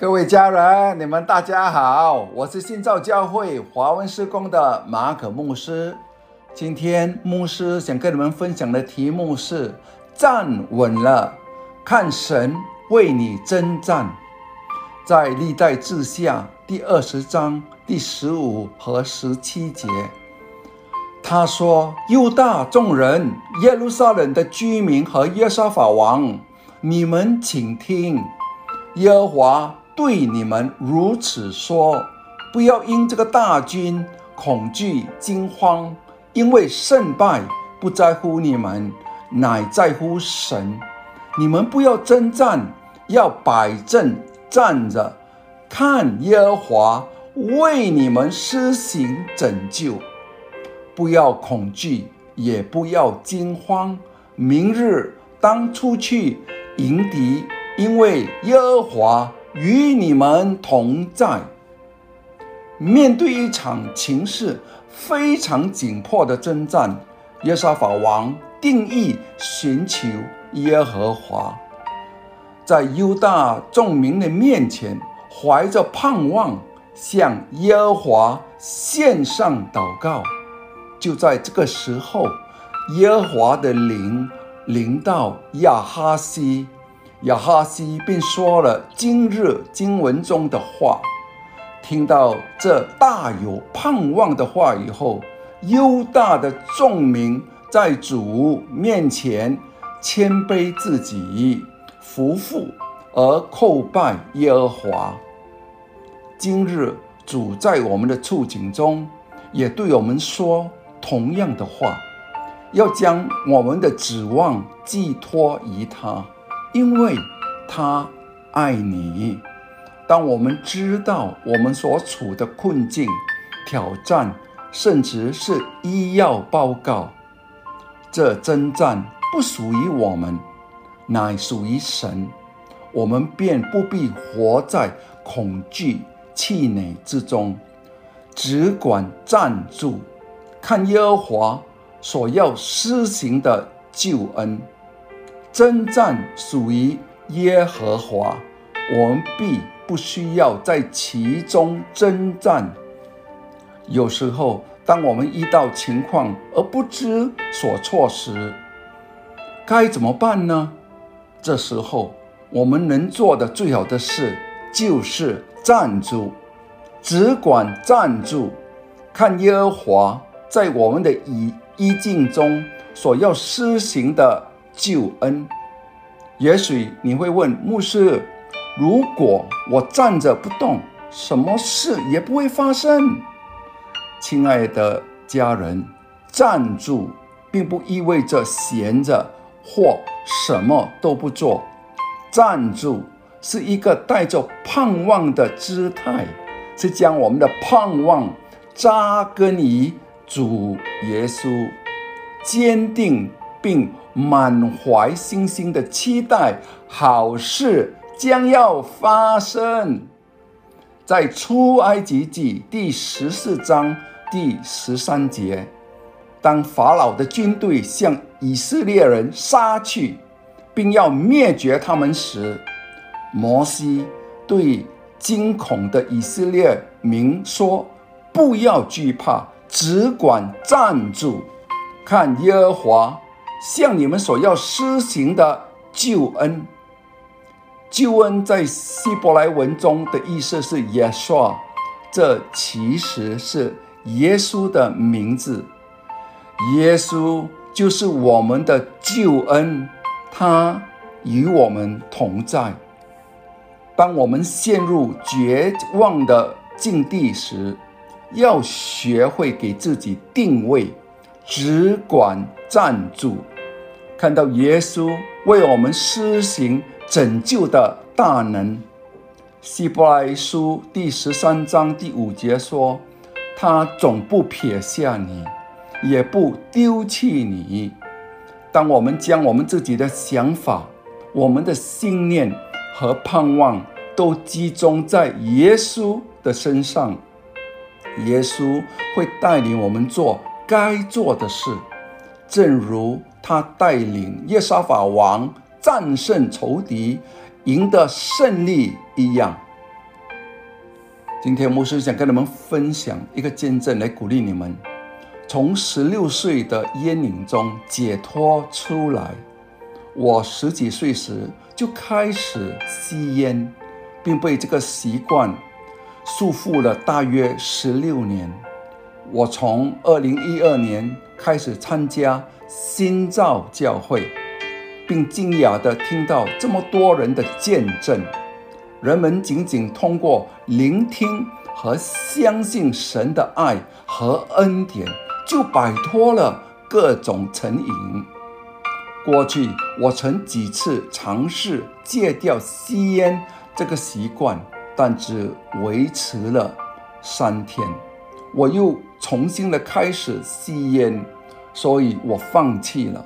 各位家人，你们大家好，我是新造教会华文施工的马可牧师。今天牧师想跟你们分享的题目是“站稳了，看神为你征战”。在历代志下第二十章第十五和十七节，他说：“犹大众人、耶路撒冷的居民和耶沙法王，你们请听，耶和华。”对你们如此说：不要因这个大军恐惧惊慌，因为胜败不在乎你们，乃在乎神。你们不要征战，要摆正站着，看耶和华为你们施行拯救。不要恐惧，也不要惊慌。明日当出去迎敌，因为耶和华。与你们同在。面对一场情势非常紧迫的征战，耶沙法王定义寻求耶和华，在犹大众民的面前，怀着盼望向耶和华献上祷告。就在这个时候，耶和华的灵临到亚哈西。亚哈西便说了今日经文中的话。听到这大有盼望的话以后，犹大的众民在主面前谦卑自己，服服而叩拜耶和华。今日主在我们的处境中，也对我们说同样的话，要将我们的指望寄托于他。因为他爱你。当我们知道我们所处的困境、挑战，甚至是医药报告，这征战不属于我们，乃属于神，我们便不必活在恐惧、气馁之中，只管站住，看耶和华所要施行的救恩。征战属于耶和华，我们必不需要在其中征战。有时候，当我们遇到情况而不知所措时，该怎么办呢？这时候，我们能做的最好的事就是站住，只管站住，看耶和华在我们的意意境中所要施行的。救恩，也许你会问牧师：如果我站着不动，什么事也不会发生？亲爱的家人，站住并不意味着闲着或什么都不做。站住是一个带着盼望的姿态，是将我们的盼望扎根于主耶稣，坚定并。满怀信心的期待，好事将要发生。在出埃及记第十四章第十三节，当法老的军队向以色列人杀去，并要灭绝他们时，摩西对惊恐的以色列民说：“不要惧怕，只管站住，看耶和华。”向你们所要施行的救恩，救恩在希伯来文中的意思是耶稣，这其实是耶稣的名字。耶稣就是我们的救恩，他与我们同在。当我们陷入绝望的境地时，要学会给自己定位。只管站住，看到耶稣为我们施行拯救的大能。希伯来书第十三章第五节说：“他总不撇下你，也不丢弃你。”当我们将我们自己的想法、我们的信念和盼望都集中在耶稣的身上，耶稣会带领我们做。该做的事，正如他带领耶沙法王战胜仇敌，赢得胜利一样。今天牧师想跟你们分享一个见证，来鼓励你们从十六岁的烟瘾中解脱出来。我十几岁时就开始吸烟，并被这个习惯束缚了大约十六年。我从二零一二年开始参加新造教会，并惊讶地听到这么多人的见证。人们仅仅通过聆听和相信神的爱和恩典，就摆脱了各种成瘾。过去我曾几次尝试戒掉吸烟这个习惯，但只维持了三天，我又重新的开始吸烟，所以我放弃了。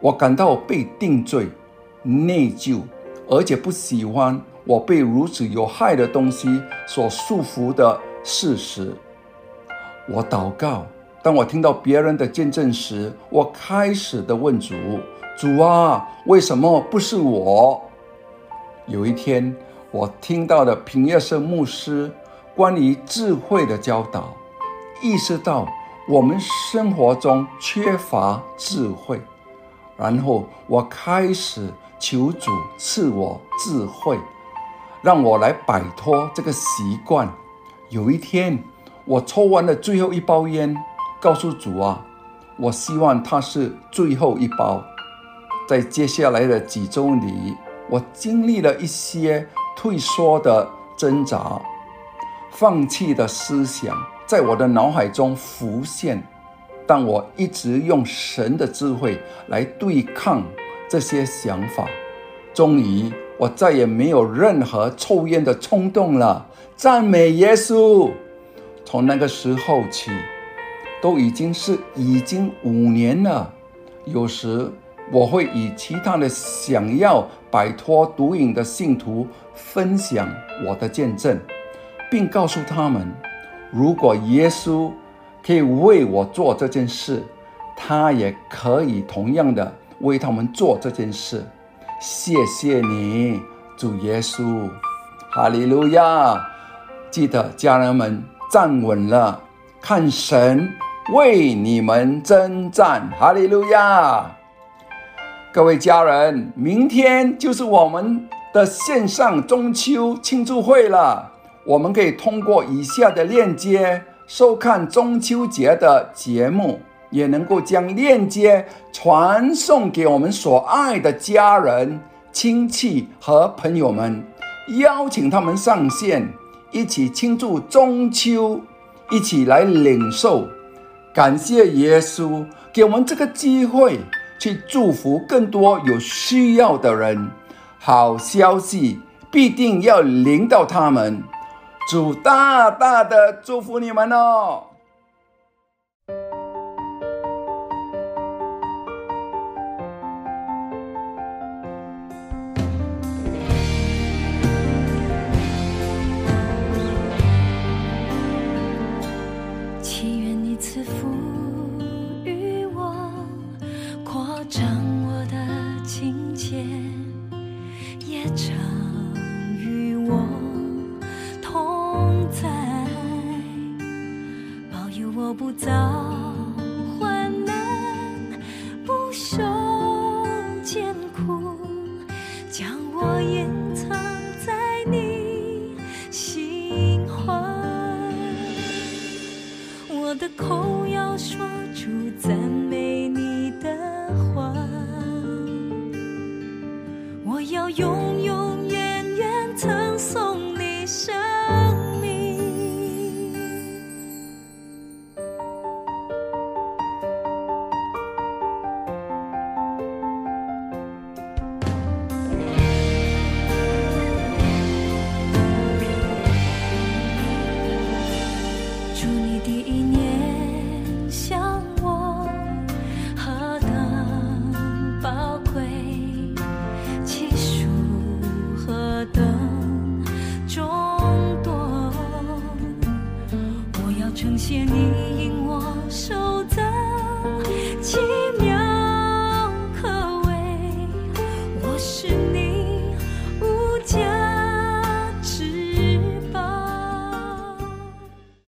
我感到被定罪、内疚，而且不喜欢。我被如此有害的东西所束缚的事实，我祷告。当我听到别人的见证时，我开始的问主：“主啊，为什么不是我？”有一天，我听到了平叶社牧师关于智慧的教导，意识到我们生活中缺乏智慧，然后我开始求主赐我智慧。让我来摆脱这个习惯。有一天，我抽完了最后一包烟，告诉主啊，我希望它是最后一包。在接下来的几周里，我经历了一些退缩的挣扎，放弃的思想在我的脑海中浮现，但我一直用神的智慧来对抗这些想法。终于。我再也没有任何抽烟的冲动了。赞美耶稣！从那个时候起，都已经是已经五年了。有时我会与其他的想要摆脱毒瘾的信徒分享我的见证，并告诉他们，如果耶稣可以为我做这件事，他也可以同样的为他们做这件事。谢谢你，主耶稣，哈利路亚！记得家人们站稳了，看神为你们征战，哈利路亚！各位家人，明天就是我们的线上中秋庆祝会了，我们可以通过以下的链接收看中秋节的节目。也能够将链接传送给我们所爱的家人、亲戚和朋友们，邀请他们上线，一起庆祝中秋，一起来领受。感谢耶稣给我们这个机会，去祝福更多有需要的人。好消息必定要临到他们，主大大的祝福你们哦！不走牵你。